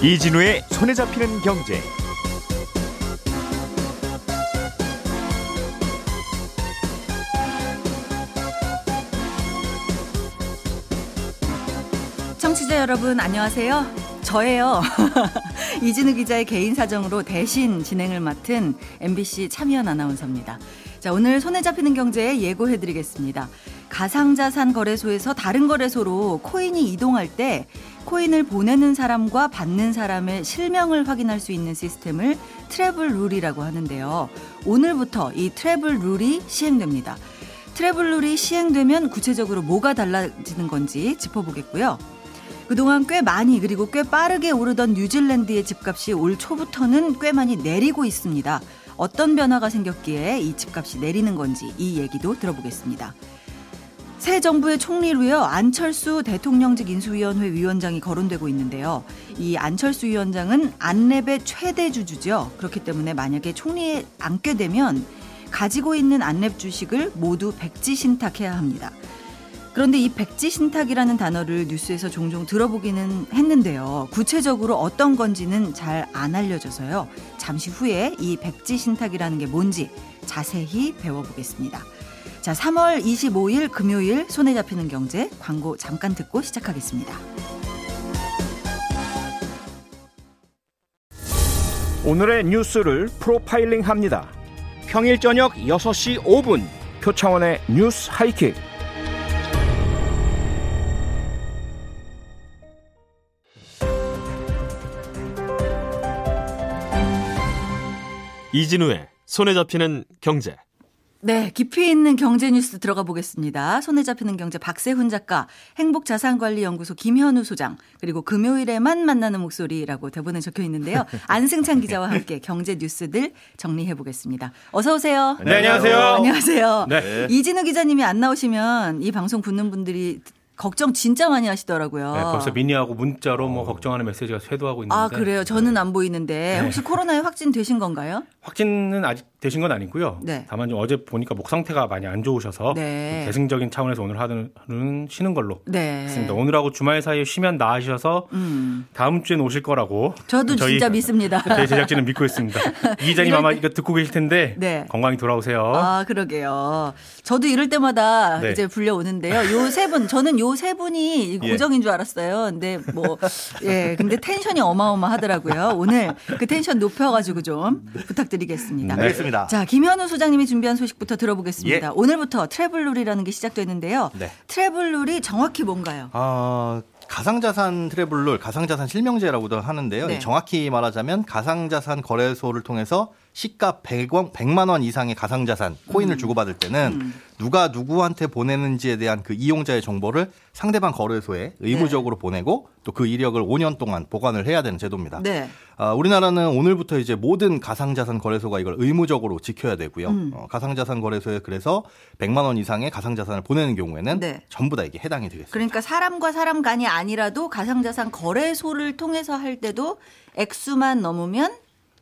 이진우의 손에 잡히는 경제. 청취자 여러분 안녕하세요. 저예요. 이진우 기자의 개인 사정으로 대신 진행을 맡은 MBC 참여연 아나운서입니다. 자, 오늘 손에 잡히는 경제 예고해 드리겠습니다. 가상자산 거래소에서 다른 거래소로 코인이 이동할 때 코인을 보내는 사람과 받는 사람의 실명을 확인할 수 있는 시스템을 travel rule이라고 하는데요. 오늘부터 이 travel rule이 시행됩니다. travel rule이 시행되면 구체적으로 뭐가 달라지는 건지 짚어보겠고요. 그동안 꽤 많이 그리고 꽤 빠르게 오르던 뉴질랜드의 집값이 올 초부터는 꽤 많이 내리고 있습니다. 어떤 변화가 생겼기에 이 집값이 내리는 건지 이 얘기도 들어보겠습니다. 새 정부의 총리로요 안철수 대통령직 인수위원회 위원장이 거론되고 있는데요. 이 안철수 위원장은 안랩의 최대 주주죠. 그렇기 때문에 만약에 총리에 앉게 되면 가지고 있는 안랩 주식을 모두 백지 신탁해야 합니다. 그런데 이 백지 신탁이라는 단어를 뉴스에서 종종 들어보기는 했는데요. 구체적으로 어떤 건지는 잘 안 알려져서요. 잠시 후에 이 백지 신탁이라는 게 뭔지 자세히 배워보겠습니다. 자, 3월 25일 금요일 손에 잡히는 경제 광고 잠깐 듣고 시작하겠습니다. 오늘의 뉴스를 프로파일링 합니다. 평일 저녁 6시 5분 표창원의 뉴스 하이킥. 이진우의 손에 잡히는 경제. 네, 깊이 있는 경제 뉴스 들어가 보겠습니다. 손에 잡히는 경제 박세훈 작가, 행복자산관리연구소 김현우 소장, 그리고 금요일에만 만나는 목소리라고 대본에 적혀 있는데요. 안승찬 기자와 함께 경제 뉴스들 정리해 보겠습니다. 어서 오세요. 네, 안녕하세요. 안녕하세요. 네. 이진우 기자님이 안 나오시면 이 방송 듣는 분들이 걱정 진짜 많이 하시더라고요. 네, 벌써 미니하고 문자로 뭐 걱정하는 메시지가 쇄도하고 있는데. 아, 그래요? 저는 안 보이는데 혹시 코로나에 확진 되신 건가요? 확진은 아직 되신 건 아니고요. 네. 다만 좀 어제 보니까 목 상태가 많이 안 좋으셔서 네. 좀 대승적인 차원에서 오늘 하루는 쉬는 걸로 네. 했습니다. 오늘하고 주말 사이에 쉬면 나으셔서 음. 다음 주엔 오실 거라고. 저도 저희- 진짜 믿습니다. 저희 제작진은 믿고 있습니다. 이 기자님 아마 이거 듣고 계실 텐데 네. 건강히 돌아오세요. 아, 그러게요. 저도 이럴 때마다 네. 이제 불려오는데요. 요 세 분, 저는 요 세 분이 예. 고정인 줄 알았어요. 근데 뭐, 예, 근데 tension이 어마어마하더라고요. 오늘 그 텐션 높여가지고 좀 부탁드리겠습니다. 네. 알겠습니다. 자, 김현우 소장님이 준비한 소식부터 들어보겠습니다. 예. 오늘부터 travel rule이라는 게 시작되는데요. 네. travel rule이 정확히 뭔가요? 어, 가상자산 travel rule, 가상자산 실명제라고도 하는데요. 네. 정확히 말하자면 가상자산 거래소를 통해서 시가 100원, 100만 원 이상의 가상 자산 코인을 음. 주고받을 때는 누가 누구한테 보내는지에 대한 그 이용자의 정보를 상대방 거래소에 의무적으로 보내고 또 그 이력을 5년 동안 보관을 해야 되는 제도입니다. 네. 아, 우리나라는 오늘부터 이제 모든 가상자산 거래소가 이걸 의무적으로 지켜야 되고요. 음. 어, 가상자산 거래소에 그래서 100만 원 이상의 가상자산을 보내는 경우에는 네. 전부 다 이게 해당이 되겠습니다. 그러니까 사람과 사람 간이 아니라도 가상자산 거래소를 통해서 할 때도 액수만 넘으면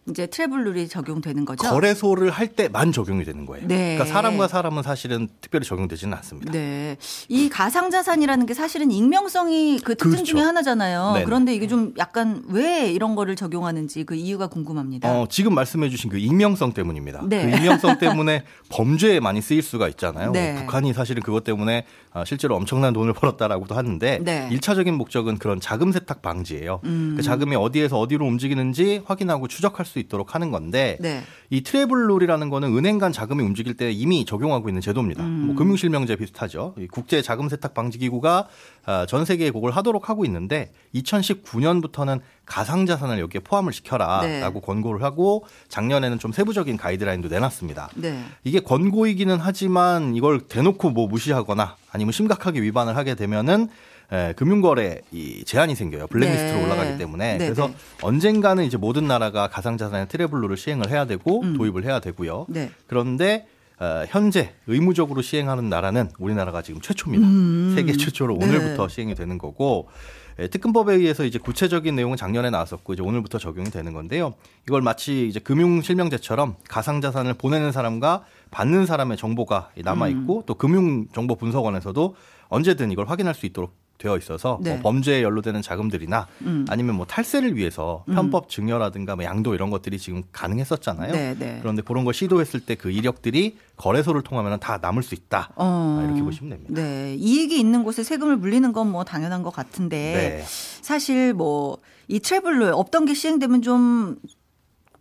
이제 트래블 룰이 적용되는 거죠. 거래소를 할 때만 적용이 되는 거예요. 네. 그러니까 사람과 사람은 사실은 특별히 적용되지는 않습니다. 네. 이 가상 자산이라는 게 사실은 익명성이 그 특징 그렇죠. 중에 하나잖아요. 네네. 그런데 이게 좀 약간 왜 이런 거를 적용하는지 그 이유가 궁금합니다. 어, 지금 말씀해 주신 그 익명성 때문입니다. 네. 그 익명성 때문에 범죄에 많이 쓰일 수가 있잖아요. 네. 북한이 사실은 그것 때문에 아, 실제로 엄청난 돈을 벌었다라고도 하는데 네. 일차적인 목적은 그런 자금 세탁 방지예요. 음. 그 자금이 어디에서 어디로 움직이는지 확인하고 추적할 수 있도록 하는 건데 네. 이 트래블 룰이라는 거는 은행 간 자금이 움직일 때 이미 적용하고 있는 제도입니다. 음. 뭐 금융실명제 비슷하죠. 이 국제 자금 세탁 방지 기구가 아, 전 세계에 그걸 하도록 하고 있는데 2019년부터는 가상 자산을 여기에 포함을 시켜라라고 네. 권고를 하고 작년에는 좀 세부적인 가이드라인도 내놨습니다. 네. 이게 권고이기는 하지만 이걸 대놓고 뭐 무시하거나 아니면 심각하게 위반을 하게 되면은 에, 금융거래 이 제한이 생겨요. 블랙리스트로 네. 올라가기 때문에 네, 그래서 네. 언젠가는 이제 모든 나라가 가상자산의 트래블룰을 시행을 해야 되고 음. 도입을 해야 되고요. 네. 그런데 어, 현재 의무적으로 시행하는 나라는 우리나라가 지금 최초입니다. 음. 세계 최초로 네. 오늘부터 시행이 되는 거고 예, 특근법에 의해서 이제 구체적인 내용은 작년에 나왔었고 이제 오늘부터 적용이 되는 건데요. 이걸 마치 이제 금융 실명제처럼 가상 자산을 보내는 사람과 받는 사람의 정보가 남아 있고 음. 또 금융 정보 분석원에서도 언제든 이걸 확인할 수 있도록 되어 있어서 네. 뭐 범죄에 연루되는 자금들이나 음. 아니면 뭐 탈세를 위해서 편법 증여라든가 뭐 양도 이런 것들이 지금 가능했었잖아요. 네, 네. 그런데 그런 걸 시도했을 때 그 이력들이 거래소를 통하면 다 남을 수 있다. 어. 아, 이렇게 보시면 됩니다. 네. 이익이 있는 곳에 세금을 물리는 건 뭐 당연한 것 같은데 네. 사실 뭐 이 트래블로 없던 게 시행되면 좀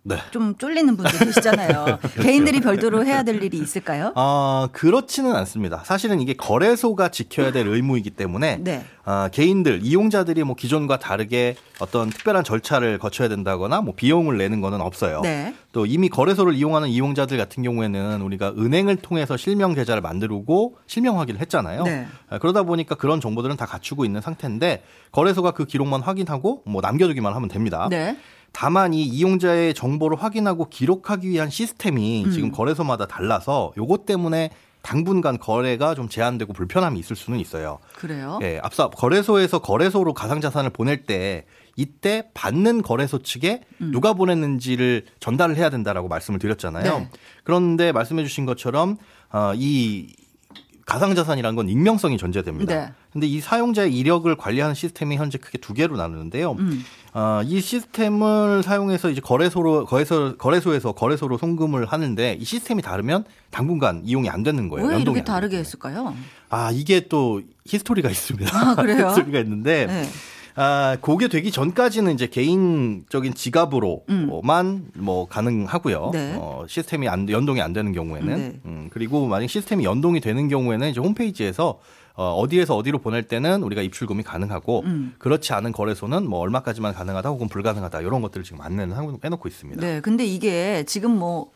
네. 좀 쫄리는 분들 계시잖아요. 개인들이 별도로 해야 될 일이 있을까요? 아, 그렇지는 않습니다. 사실은 이게 거래소가 지켜야 될 의무이기 때문에 네. 아, 개인들 이용자들이 뭐 기존과 다르게 어떤 특별한 절차를 거쳐야 된다거나 뭐 비용을 내는 거는 없어요. 네. 또 이미 거래소를 이용하는 이용자들 같은 경우에는 우리가 은행을 통해서 실명 계좌를 만들고 실명 확인을 했잖아요. 네. 아, 그러다 보니까 그런 정보들은 다 갖추고 있는 상태인데 거래소가 그 기록만 확인하고 뭐 남겨두기만 하면 됩니다. 네. 다만 이 이용자의 정보를 확인하고 기록하기 위한 시스템이 음. 지금 거래소마다 달라서 요것 때문에 당분간 거래가 좀 제한되고 불편함이 있을 수는 있어요. 그래요? 예, 앞서 거래소에서 거래소로 가상자산을 보낼 때 이때 받는 거래소 측에 음. 누가 보냈는지를 전달을 해야 된다라고 말씀을 드렸잖아요. 네. 그런데 말씀해 주신 것처럼 어, 이 가상자산이라는 건 익명성이 전제됩니다. 네. 근데 이 사용자의 이력을 관리하는 시스템이 현재 크게 두 개로 나누는데요. 음. 어, 이 시스템을 사용해서 이제 거래소로 거래소 거래소에서 거래소로 송금을 하는데 이 시스템이 다르면 당분간 이용이 안 되는 거예요. 왜 이렇게 안 다르게. 했을까요? 아 이게 또 히스토리가 있습니다. 아, 그래요? 히스토리가 있는데 네. 아 그게 되기 전까지는 이제 개인적인 지갑으로만 음. 뭐 가능하고요. 네. 어, 시스템이 안 연동이 안 되는 경우에는 네. 음, 그리고 만약 시스템이 연동이 되는 경우에는 이제 홈페이지에서 어, 어디에서 어디로 보낼 때는 우리가 입출금이 가능하고 음. 그렇지 않은 거래소는 뭐 얼마까지만 가능하다 혹은 불가능하다 이런 것들을 지금 안내는 해놓고 있습니다. 네. 근데 이게 지금 뭐,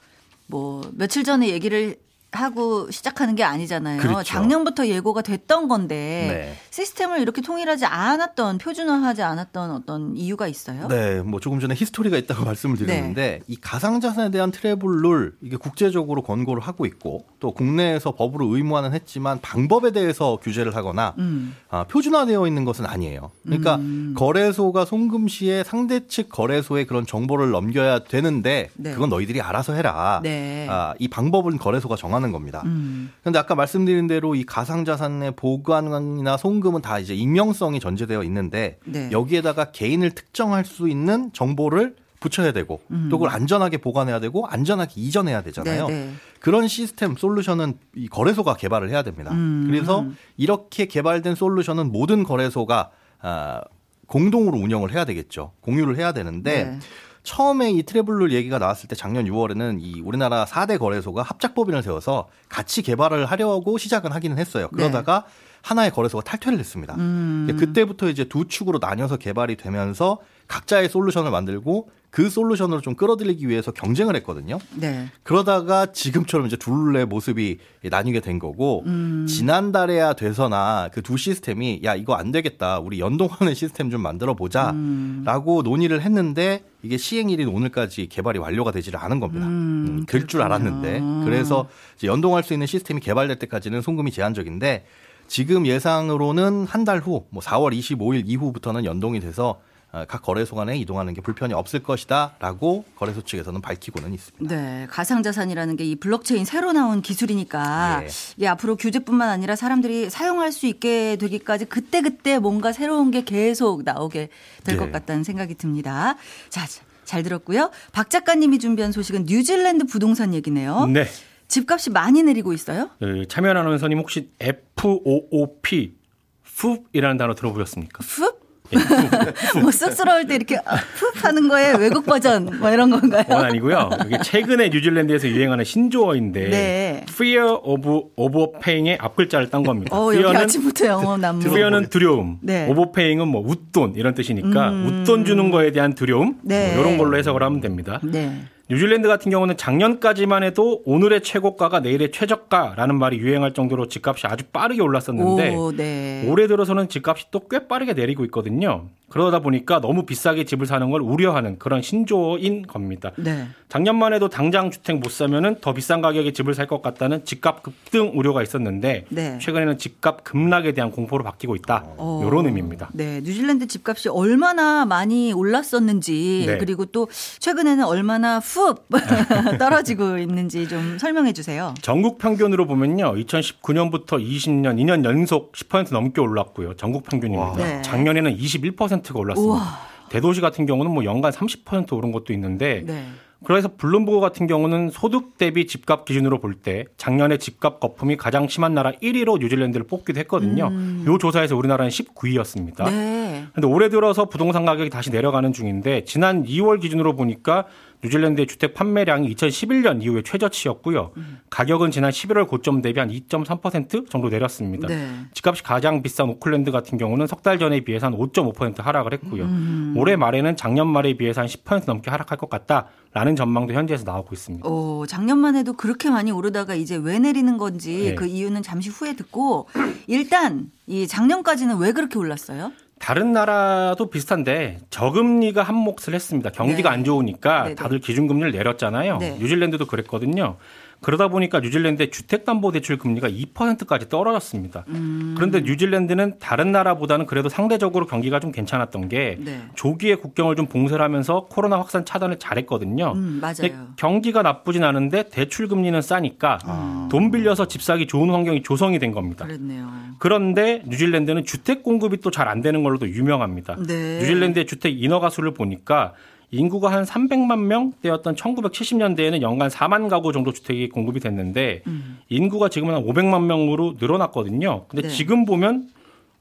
뭐, 며칠 전에 얘기를 하고 시작하는 게 아니잖아요. 그렇죠. 작년부터 예고가 됐던 건데 네. 시스템을 이렇게 통일하지 않았던 표준화하지 않았던 어떤 이유가 있어요? 네, 뭐 조금 전에 history가 있다고 말씀을 드렸는데 이 가상자산에 대한 travel rule 이게 국제적으로 권고를 하고 있고 또 국내에서 법으로 의무화는 했지만 방법에 대해서 규제를 하거나 음. 아, 표준화되어 있는 것은 아니에요. 그러니까 거래소가 송금 시에 상대 측 거래소에 그런 정보를 넘겨야 되는데 네. 그건 너희들이 알아서 해라. 네. 아, 이 방법은 거래소가 정 하는 겁니다. 음. 근데 아까 말씀드린 대로 이 가상자산의 보관이나 송금은 다 이제 익명성이 전제되어 있는데 네. 여기에다가 개인을 특정할 수 있는 정보를 붙여야 되고 또 그걸 안전하게 보관해야 되고 안전하게 이전해야 되잖아요. 음. 네, 네. 그런 시스템 솔루션은 이 거래소가 개발을 해야 됩니다. 음. 그래서 이렇게 개발된 솔루션은 모든 거래소가 아, 공동으로 운영을 해야 되겠죠. 공유를 해야 되는데 네. 처음에 이 트래블룰 얘기가 나왔을 때 작년 6월에는 이 우리나라 4대 거래소가 합작법인을 세워서 같이 개발을 하려고 시작은 하기는 했어요. 그러다가 하나의 거래소가 탈퇴를 했습니다. 네. 음. 그때부터 이제 두 축으로 나뉘어서 개발이 되면서 각자의 솔루션을 만들고 그 솔루션으로 좀 끌어들이기 위해서 경쟁을 했거든요. 네. 그러다가 지금처럼 이제 둘의 모습이 나뉘게 된 거고 음. 지난달에야 돼서나 그 두 시스템이 야 이거 안 되겠다 우리 연동하는 시스템 좀 만들어 보자라고 논의를 했는데 이게 시행일인 오늘까지 개발이 완료가 되지를 않은 겁니다. 음, 될줄 그렇군요. 알았는데 그래서 연동할 수 있는 시스템이 개발될 때까지는 송금이 제한적인데 지금 예상으로는 한 달 후, 뭐 4월 25일 이후부터는 연동이 돼서 어, 각 거래소 간에 이동하는 게 불편이 없을 것이다라고 거래소 측에서는 밝히고는 있습니다. 네, 가상자산이라는 게 이 블록체인 새로 나온 기술이니까 예. 이게 앞으로 규제뿐만 아니라 사람들이 사용할 수 있게 되기까지 그때 그때 뭔가 새로운 게 계속 나오게 될것 예. 같다는 생각이 듭니다. 자, 자, 잘 들었고요. 박 작가님이 준비한 소식은 뉴질랜드 부동산 얘기네요. 네. 집값이 많이 내리고 있어요? 그 참여 아나운서님 혹시 FOOP 푸이라는 단어 들어보셨습니까? 푹? 뭐 쑥스러울 때 이렇게 아, 푹 하는 거에 외국 버전 뭐 이런 건가요? 그건 아니고요. 이게 최근에 뉴질랜드에서 유행하는 신조어인데 네. fear of overpaying의 앞글자를 딴 겁니다. 어, 여기 fear는 아침부터 영어 남무. fear는 두려움, 네. 음. overpaying은 뭐 웃돈 이런 뜻이니까 웃돈 주는 거에 대한 두려움 네. 뭐 이런 걸로 해석을 하면 됩니다. 네. 뉴질랜드 같은 경우는 작년까지만 해도 오늘의 최고가가 내일의 최저가라는 말이 유행할 정도로 집값이 아주 빠르게 올랐었는데 오, 네. 올해 들어서는 집값이 또 꽤 빠르게 내리고 있거든요. 그러다 보니까 너무 비싸게 집을 사는 걸 우려하는 그런 신조인 겁니다. 네. 작년만 해도 당장 주택 못 사면은 더 비싼 가격에 집을 살 것 같다는 집값 급등 우려가 있었는데 네. 최근에는 집값 급락에 대한 공포로 바뀌고 있다. 어. 이런 의미입니다. 네, 뉴질랜드 집값이 얼마나 많이 올랐었는지 네. 그리고 또 최근에는 얼마나 훅 떨어지고 있는지 좀 설명해 주세요. 전국 평균으로 보면요. 2019년부터 20년 2년 연속 10% 넘게 올랐고요. 전국 평균입니다. 와. 네. 작년에는 21%가 올랐습니다. 우와. 대도시 같은 경우는 뭐 연간 30% 오른 것도 있는데 네. 그래서 블룸버그 같은 경우는 소득 대비 집값 기준으로 볼 때 작년에 집값 거품이 가장 심한 나라 1위로 뉴질랜드를 뽑기도 했거든요. 이 조사에서 우리나라는 19위였습니다. 음. 네. 근데 올해 들어서 부동산 가격이 다시 내려가는 중인데 지난 2월 기준으로 보니까 뉴질랜드의 주택 판매량이 2011년 이후에 최저치였고요. 음. 가격은 지난 11월 고점 대비 한 2.3% 정도 내렸습니다. 네. 집값이 가장 비싼 오클랜드 같은 경우는 석 달 전에 비해서 한 5.5% 하락을 했고요. 음. 올해 말에는 작년 말에 비해서 한 10% 넘게 하락할 것 같다라는 전망도 현지에서 나오고 있습니다. 어, 작년만 해도 그렇게 많이 오르다가 이제 왜 내리는 건지 네. 그 이유는 잠시 후에 듣고 일단 이 작년까지는 왜 그렇게 올랐어요? 다른 나라도 비슷한데 저금리가 한 몫을 했습니다. 경기가 네. 안 좋으니까. 다들 기준금리를 내렸잖아요. 네. 뉴질랜드도 그랬거든요. 그러다 보니까 뉴질랜드의 주택담보대출 금리가 2%까지 떨어졌습니다. 음. 그런데 뉴질랜드는 다른 나라보다는 그래도 상대적으로 경기가 좀 괜찮았던 게 네. 조기에 국경을 좀 봉쇄를 하면서 코로나 확산 차단을 잘했거든요. 음, 맞아요. 경기가 나쁘진 않은데 대출 금리는 싸니까 돈 빌려서 집 사기 좋은 환경이 조성이 된 겁니다. 그랬네요. 그런데 뉴질랜드는 주택 공급이 또 잘 안 되는 걸로도 유명합니다. 네. 뉴질랜드의 주택 인허가 수를 보니까 인구가 한 300만 명대였던 1970년대에는 연간 4만 가구 정도 주택이 공급이 됐는데 인구가 지금은 한 500만 명으로 늘어났거든요. 근데 네. 지금 보면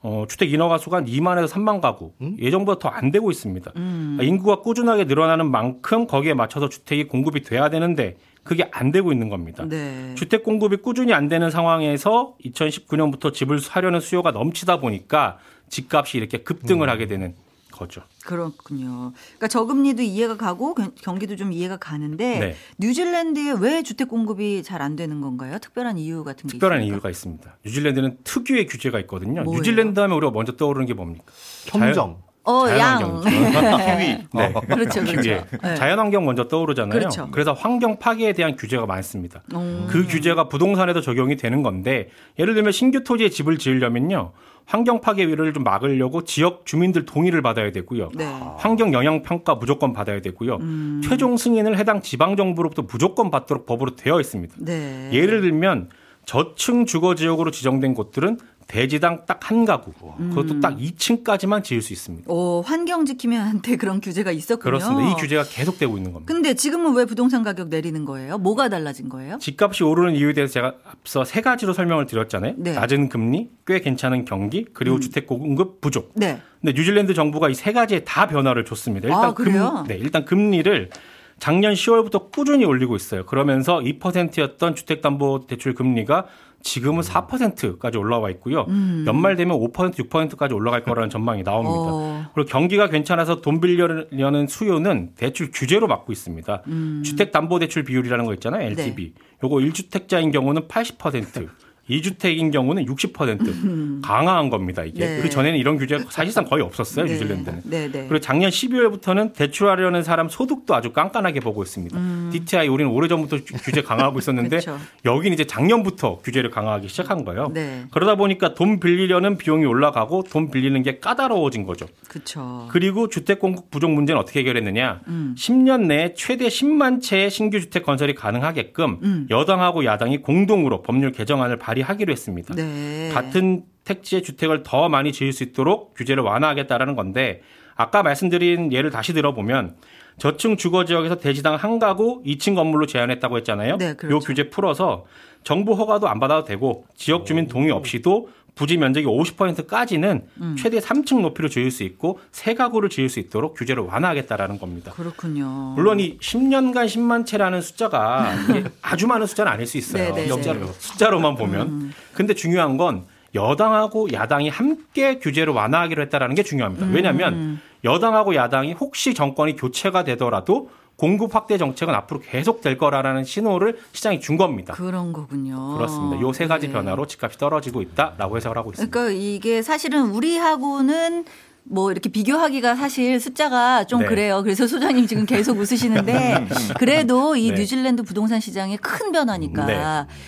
어, 주택 인허가 수가 한 2만에서 3만 가구 예전보다 더 안 되고 있습니다. 그러니까 인구가 꾸준하게 늘어나는 만큼 거기에 맞춰서 주택이 공급이 돼야 되는데 그게 안 되고 있는 겁니다. 네. 주택 공급이 꾸준히 안 되는 상황에서 2019년부터 집을 사려는 수요가 넘치다 보니까 집값이 이렇게 급등을 하게 되는 거죠. 그렇군요. 그러니까 저금리도 이해가 가고 경- 경기도 좀 이해가 가는데 네. 뉴질랜드에 왜 주택 공급이 잘 안 되는 건가요? 특별한 이유 같은 게 특별한 있습니까? 이유가 있습니다. 뉴질랜드는 특유의 규제가 있거든요. 뭐예요? 뉴질랜드 하면 우리가 먼저 떠오르는 게 뭡니까? 평정. 어, 양. 자연환경이죠. 키위. 네. 그렇죠, 그렇죠. 네. 자연환경 먼저 떠오르잖아요. 그렇죠. 래서 환경 파괴에 대한 규제가 많습니다. 음. 그 규제가 부동산에도 적용이 되는 건데 예를 들면 신규 토지에 집을 지으려면요. 환경 파괴 위를 좀 막으려고 지역 주민들 동의를 받아야 되고요. 네. 환경 영향 평가 무조건 받아야 되고요. 음. 최종 승인을 해당 지방 정부로부터 무조건 받도록 법으로 되어 있습니다. 네. 예를 들면 저층 주거 지역으로 지정된 곳들은 대지당 딱 한 가구, 그것도 음. 딱 2층까지만 지을 수 있습니다. 오, 환경 지키면한테 그런 규제가 있었군요. 그렇습니다. 이 규제가 계속되고 있는 겁니다. 근데 지금은 왜 부동산 가격 내리는 거예요? 뭐가 달라진 거예요? 집값이 오르는 이유에 대해서 제가 앞서 세 가지로 설명을 드렸잖아요. 네. 낮은 금리, 꽤 괜찮은 경기, 그리고 주택 공급 부족. 네. 근데 뉴질랜드 정부가 이 세 가지에 다 변화를 줬습니다. 일단 아? 금, 네, 일단 금리를 작년 10월부터 꾸준히 올리고 있어요. 그러면서 2%였던 주택담보대출 금리가 지금은 4%까지 올라와 있고요. 연말 되면 5% 6%까지 올라갈 거라는 전망이 나옵니다. 어. 그리고 경기가 괜찮아서 돈 빌려려는 수요는 대출 규제로 막고 있습니다. 주택담보대출 비율이라는 거 있잖아요. LTV. 요거 1주택자인 경우는 80%. 2주택인 경우는 60% 강화한 겁니다, 이게. 네. 그 전에는 이런 규제가 사실상 거의 없었어요, 네. 뉴질랜드는. 네, 네. 그리고 작년 12월부터는 대출하려는 사람 소득도 아주 깐깐하게 보고 있습니다. DTI 우리는 오래 전부터 규- 규제 강화하고 있었는데 음. 여기는 이제 작년부터 규제를 강화하기 시작한 거예요. 네. 그러다 보니까 돈 빌리려는 비용이 올라가고 돈 빌리는 게 까다로워진 거죠. 그렇죠. 그리고 주택 공급 부족 문제는 어떻게 해결했느냐? 음. 10년 내에 최대 10만 채의 신규 주택 건설이 가능하게끔 음. 여당하고 야당이 공동으로 법률 개정안을 발의 하기로 했습니다. 네. 같은 택지의 주택을 더 많이 지을 수 있도록 규제를 완화하겠다라는 건데 아까 말씀드린 예를 다시 들어보면 저층 주거 지역에서 대지당 한 가구 2층 건물로 제한했다고 했잖아요. 네, 그렇죠. 요 규제 풀어서 정부 허가도 안 받아도 되고 지역 주민 동의 없이도 부지 면적이 50%까지는 음. 최대 3층 높이로 지을 수 있고 세 가구를 지을 수 있도록 규제를 완화하겠다라는 겁니다. 그렇군요. 물론 이 10년간 10만 채라는 숫자가 아주 많은 숫자는 아닐 수 있어요. 네, 네, 숫자로, 네. 음. 숫자로만 보면. 근데 중요한 건 여당하고 야당이 함께 규제를 완화하기로 했다라는 게 중요합니다. 음. 왜냐하면 여당하고 야당이 혹시 정권이 교체가 되더라도 공급 확대 정책은 앞으로 계속 될 거라는 신호를 시장이 준 겁니다. 그런 거군요. 그렇습니다. 요 세 가지 네. 변화로 집값이 떨어지고 있다라고 해석을 하고 있습니다. 그러니까 이게 사실은 우리하고는 뭐 이렇게 비교하기가 사실 숫자가 좀 네. 그래요. 그래서 소장님 지금 계속 웃으시는데 그래도 이 네. 뉴질랜드 부동산 시장의 큰 변화니까 네.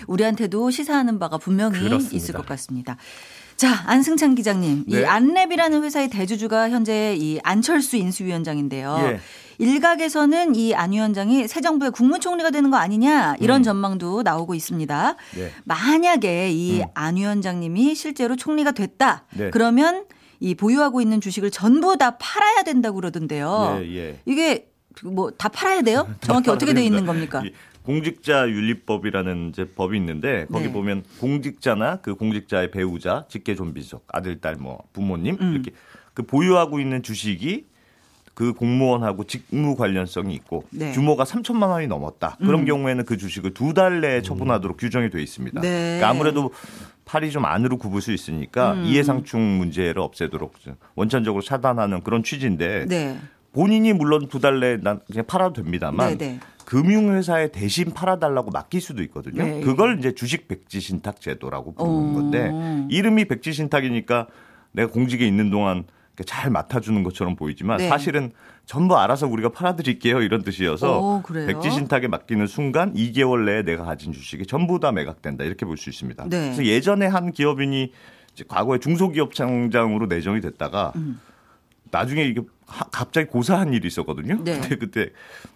우리한테도 시사하는 바가 분명히 그렇습니다. 있을 것 같습니다. 자, 안승찬 기자님. 이 네. 안랩이라는 회사의 대주주가 현재 이 안철수 인수위원장인데요. 예. 일각에서는 이 안 위원장이 새 정부의 국무총리가 되는 거 아니냐 이런 음. 전망도 나오고 있습니다. 네. 만약에 이안 위원장님이 실제로 총리가 됐다. 네. 그러면 이 보유하고 있는 주식을 전부 다 팔아야 된다고 그러던데요. 예, 예. 이게 뭐 다 팔아야 돼요? 정확히 어떻게 돼 있는 겁니까? 이 공직자 윤리법이라는 이제 법이 있는데 거기 네. 보면 공직자나 그 공직자의 배우자, 직계 존비속, 아들, 딸, 뭐 부모님 음. 이렇게 그 보유하고 있는 주식이 그 공무원하고 직무 관련성이 있고 네. 음. 규모가 3천만 원이 넘었다. 그런 경우에는 그 주식을 두 달 내에 처분하도록 규정이 돼 있습니다. 네. 그러니까 아무래도 팔이 좀 안으로 굽을 수 있으니까 음. 이해상충 문제를 없애도록 원천적으로 차단하는 그런 취지인데 네. 본인이 물론 두 달 내에 난 그냥 팔아도 됩니다만 네, 네. 금융회사에 대신 팔아달라고 맡길 수도 있거든요. 네. 그걸 이제 주식 백지 신탁 제도라고 부르는 어. 건데 이름이 백지 신탁이니까 내가 공직에 있는 동안 잘 맡아주는 것처럼 보이지만 네. 사실은 전부 알아서 우리가 팔아드릴게요 이런 뜻이어서 오, 그래요? 백지 신탁에 맡기는 순간 2개월 내에 내가 가진 주식이 전부 다 매각된다 이렇게 볼 수 있습니다. 네. 그래서 예전에 한 기업인이 과거에 중소기업 장장으로 내정이 됐다가 음. 나중에 이게 하- 갑자기 고사한 일이 있었거든요. 네. 근데 그때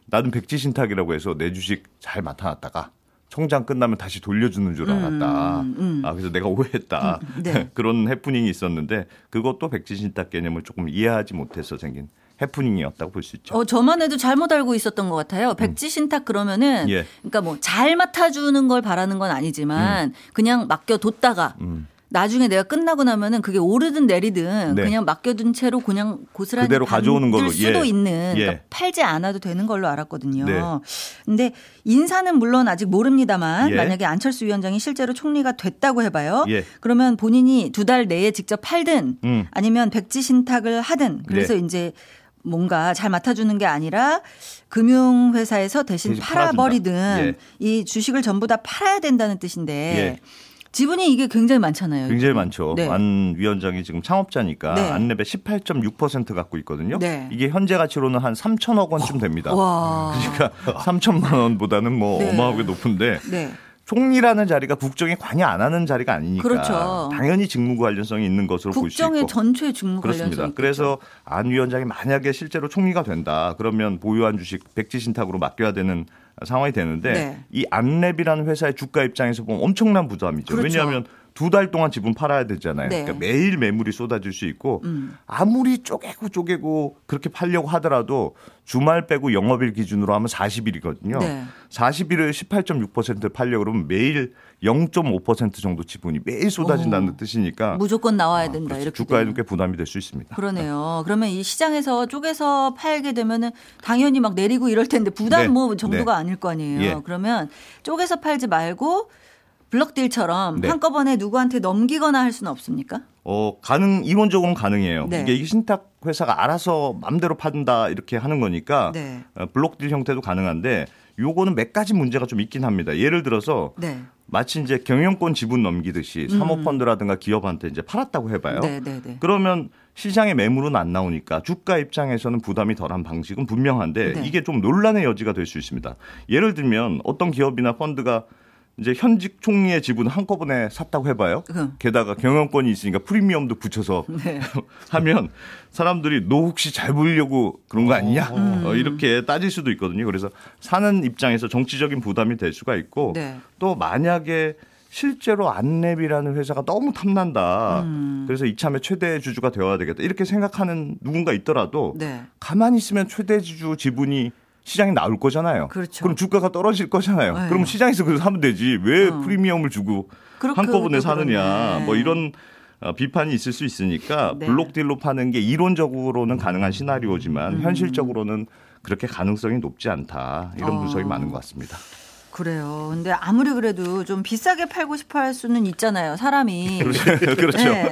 나는 백지 신탁이라고 해서 내 주식 잘 맡아놨다가 총장 끝나면 다시 돌려주는 줄 알았다. 음, 음. 아 그래서 내가 오해했다. 음, 네. 그런 해프닝이 있었는데 그것도 백지 신탁 개념을 조금 이해하지 못해서 생긴 해프닝이었다고 볼 수 있죠. 어, 저만 해도 잘못 알고 있었던 것 같아요. 백지 신탁 그러면은, 음. 예. 그러니까 뭐 잘 맡아주는 걸 바라는 건 아니지만, 그냥 맡겨뒀다가, 음. 나중에 내가 끝나고 나면은 그게 오르든 내리든 네. 그냥 맡겨둔 채로 그냥 고스란히 그대로 가져오는 걸로, 수도 예. 있는 그러니까 예. 팔지 않아도 되는 걸로 알았거든요. 네. 근데 인사는 물론 아직 모릅니다만 예. 만약에 안철수 위원장이 실제로 총리가 됐다고 해봐요. 예. 그러면 본인이 두 달 내에 직접 팔든 음. 아니면 백지 신탁을 하든 그래서 네. 이제 뭔가 잘 맡아주는 게 아니라 금융회사에서 대신 팔아버리든. 예. 이 주식을 전부 다 팔아야 된다는 뜻인데 예. 지분이 이게 굉장히 많잖아요. 굉장히 많죠. 네. 안 위원장이 지금 창업자니까 네. 안랩에 18.6% 갖고 있거든요. 네. 이게 현재 가치로는 한 3천억 원쯤 됩니다. 와. 그러니까 3천만 원보다는 뭐 네. 어마하게 높은데 네. 총리라는 자리가 국정에 관여 안 하는 자리가 아니니까 그렇죠. 당연히 직무 관련성이 있는 것으로 볼수 국정의 있고 전체 직무 그렇습니다. 그래서 안 위원장이 만약에 실제로 총리가 된다 그러면 보유한 주식 백지 신탁으로 맡겨야 되는 상황이 되는데 네. 이 안랩이라는 회사의 주가 입장에서 보면 엄청난 부담이죠. 그렇죠. 왜냐하면 두 달 동안 지분 팔아야 되잖아요. 네. 그러니까 매일 매물이 쏟아질 수 있고 음. 아무리 쪼개고 쪼개고 그렇게 팔려고 하더라도 주말 빼고 영업일 기준으로 하면 40일이거든요. 네. 40일을 18.6% 팔려고 그러면 매일 0.5% 정도 지분이 매일 쏟아진다는 오. 뜻이니까 무조건 나와야 아, 된다 그렇죠. 이렇게 주가에도. 꽤 부담이 될 수 있습니다. 그러네요. 그러면 이 시장에서 쪼개서 팔게 되면은 당연히 막 내리고 이럴 텐데 부담 네. 뭐 정도가 네. 아닐 거 아니에요. 예. 그러면 쪼개서 팔지 말고 블럭딜처럼 네. 한꺼번에 누구한테 넘기거나 할 수는 없습니까? 어, 가능, 이론적으로는 가능해요. 네. 이게 이 신탁 회사가 알아서 맘대로 판다 이렇게 하는 거니까 네. 어, 블록딜 형태도 가능한데 요거는 몇 가지 문제가 좀 있긴 합니다. 예를 들어서 네. 마치 이제 경영권 지분 넘기듯이 사모펀드라든가 기업한테 이제 팔았다고 해봐요. 음. 네, 네, 네. 그러면 시장에 매물은 안 나오니까 주가 입장에서는 부담이 덜한 방식은 분명한데 네. 이게 좀 논란의 여지가 될 수 있습니다. 예를 들면 어떤 기업이나 펀드가 이제 현직 총리의 지분 한꺼번에 샀다고 해봐요. 음. 게다가 경영권이 있으니까 프리미엄도 붙여서 네. 하면 사람들이 너 혹시 잘 보이려고 그런 거 아니냐 어, 이렇게 따질 수도 있거든요. 그래서 사는 입장에서 정치적인 부담이 될 수가 있고 네. 또 만약에 실제로 안랩이라는 회사가 너무 탐난다. 음. 그래서 이참에 최대 주주가 되어야 되겠다. 이렇게 생각하는 누군가 있더라도 네. 가만히 있으면 최대 주주 지분이 시장에 나올 거잖아요. 그렇죠. 럼 주가가 떨어질 거잖아요. 네. 그럼 시장에서 그래서 하면 되지. 왜 어. 프리미엄을 주고 한꺼번에 또 사느냐. 뭐 이런 어, 비판이 있을 수 있으니까 네. 블록딜로 파는 게 이론적으로는 가능한 시나리오지만 음. 현실적으로는 그렇게 가능성이 높지 않다. 이런 어. 분석이 많은 것 같습니다. 그래요. 근데 아무리 그래도 좀 비싸게 팔고 싶어 할 수는 있잖아요. 사람이. 그렇죠. 네.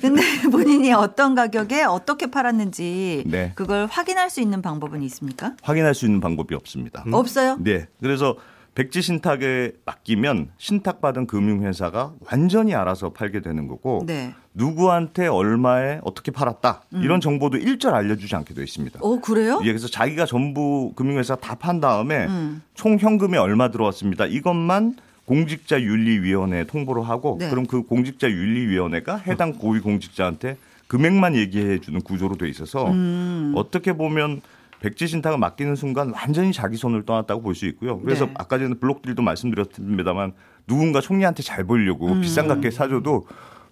근데 본인이 어떤 가격에 어떻게 팔았는지 네. 그걸 확인할 수 있는 방법은 있습니까? 확인할 수 있는 방법이 없습니다. 없어요? 네. 그래서 백지 신탁에 맡기면 신탁받은 금융회사가 완전히 알아서 팔게 되는 거고 네. 누구한테 얼마에 어떻게 팔았다 이런 정보도 일절 알려주지 않게 되어 있습니다. 어, 그래요? 예, 그래서 자기가 전부 금융회사 다 판 다음에 음. 총 현금이 얼마 들어왔습니다. 이것만 공직자 윤리위원회에 통보를 하고 네. 그럼 그 공직자 윤리위원회가 해당 고위 공직자한테 금액만 얘기해 주는 구조로 돼 있어서 음. 어떻게 보면 백지 신탁을 맡기는 순간 완전히 자기 손을 떠났다고 볼 수 있고요. 그래서 네. 아까 전에 블록들도 말씀드렸습니다만 누군가 총리한테 잘 보이려고 음. 비싼 값게 사줘도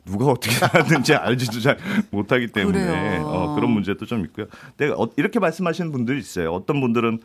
누가 어떻게 살았는지 알지도 잘 못하기 때문에. 어, 그런 문제도 좀 있고요. 내가 어, 이렇게 말씀하시는 분들이 있어요. 어떤 분들은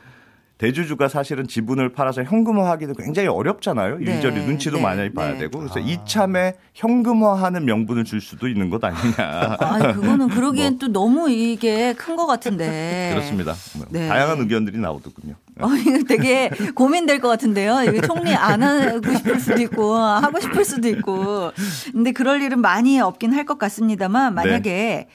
대주주가 사실은 지분을 팔아서 현금화하기도 굉장히 어렵잖아요. 네, 일절이 눈치도 네, 많이 봐야 네. 되고 그래서 이참에 현금화하는 명분을 줄 수도 있는 것 아니냐. 아, 그거는 그러기엔 또 너무 이게 큰 것 같은데. 뭐. 그렇습니다. 뭐 네. 다양한 의견들이 나오더군요. 어, 이거 되게 고민될 것 같은데요. 이거 총리 안 하고 싶을 수도 있고, 하고 싶을 수도 있고. 근데 그럴 일은 많이 없긴 할 것 같습니다만, 만약에 네.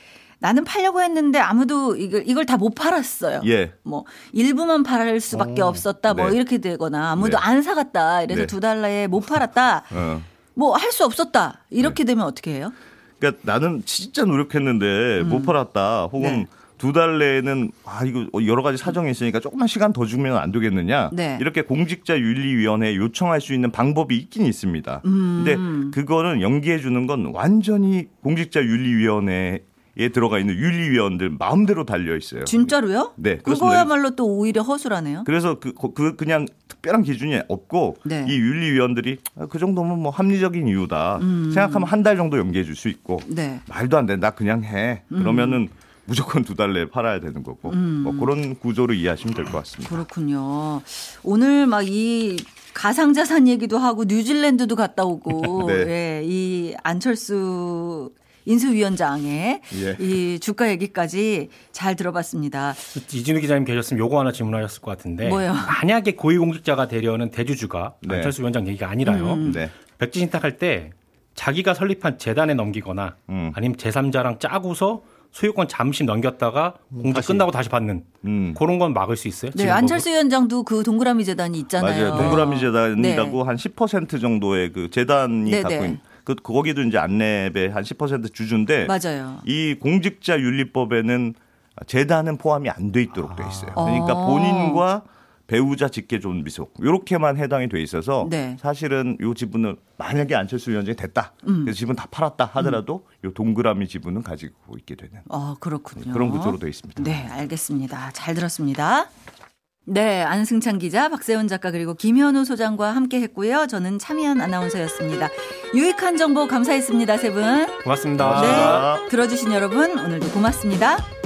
나는 팔려고 했는데 아무도 이걸, 이걸 다 못 팔았어요. 예. 뭐, 일부만 팔을 수밖에 오, 없었다. 뭐, 네. 이렇게 되거나, 아무도 네. 안 사갔다. 이래서 네. 두 달러에 못 팔았다. 어. 뭐, 할 수 없었다. 네. 이렇게 되면 어떻게 해요? 그러니까 나는 진짜 노력했는데 못 팔았다. 혹은 음. 네. 두달 내에는 아 이거 여러 가지 사정이 있으니까 조금만 시간 더 주면 안 되겠느냐. 네. 이렇게 공직자 윤리위원회에 요청할 수 있는 방법이 있긴 있습니다. 음. 근데 그거는 연기해 주는 건 완전히 공직자 윤리위원회 에 들어가 있는 윤리위원들 마음대로 달려 있어요. 진짜로요? 네, 그렇습니다. 그거야말로 또 오히려 허술하네요. 그래서 그, 그 그냥 특별한 기준이 없고 네. 이 윤리위원들이 아, 그 정도면 뭐 합리적인 이유다 음. 생각하면 한 달 정도 연기해 줄 수 있고 네. 말도 안 돼. 나 그냥 해. 음. 그러면은 무조건 두 달 내에 팔아야 되는 거고. 뭐 그런 구조로 이해하시면 될 것 같습니다. 그렇군요. 오늘 막 이 가상자산 얘기도 하고 뉴질랜드도 갔다 오고 네. 예, 이 안철수 인수위원장의 예. 이 주가 얘기까지 잘 들어봤습니다. 이진우 기자님 계셨으면 요거 하나 질문하셨을 것 같은데 뭐요? 만약에 고위공직자가 되려는 대주주가 네. 안철수 위원장 얘기가 아니라요. 음. 네. 백지 신탁할 때 자기가 설립한 재단에 넘기거나 음. 아니면 제3자랑 짜고서 소유권 잠시 넘겼다가 공직 끝나고 다시 받는 음. 그런 건 막을 수 있어요? 네, 안철수 위원장도 그 동그라미 재단이 있잖아요. 맞아요. 동그라미 재단이라고 네. 한10% 정도의 그 재단이 네, 갖고 네. 있는 그 거기도 이제 안랩의 한10% 주주인데 맞아요. 이 공직자 윤리법에는 재단은 포함이 안 돼 있도록 돼 있어요. 그러니까 어. 본인과 배우자 직계 존비속 이렇게만 해당이 돼 있어서 네. 사실은 요 지분을 만약에 안철수 위원장이 됐다. 음. 그래서 지분 다 팔았다 하더라도 요 동그라미 지분은 가지고 있게 되는 어, 그렇군요. 그런 구조로 돼 있습니다. 네, 알겠습니다. 잘 들었습니다. 네, 안승찬 기자, 박세훈 작가 그리고 김현우 소장과 함께 했고요. 저는 차미연 아나운서였습니다. 유익한 정보 감사했습니다, 세 분. 고맙습니다. 네, 들어주신 여러분 오늘도 고맙습니다.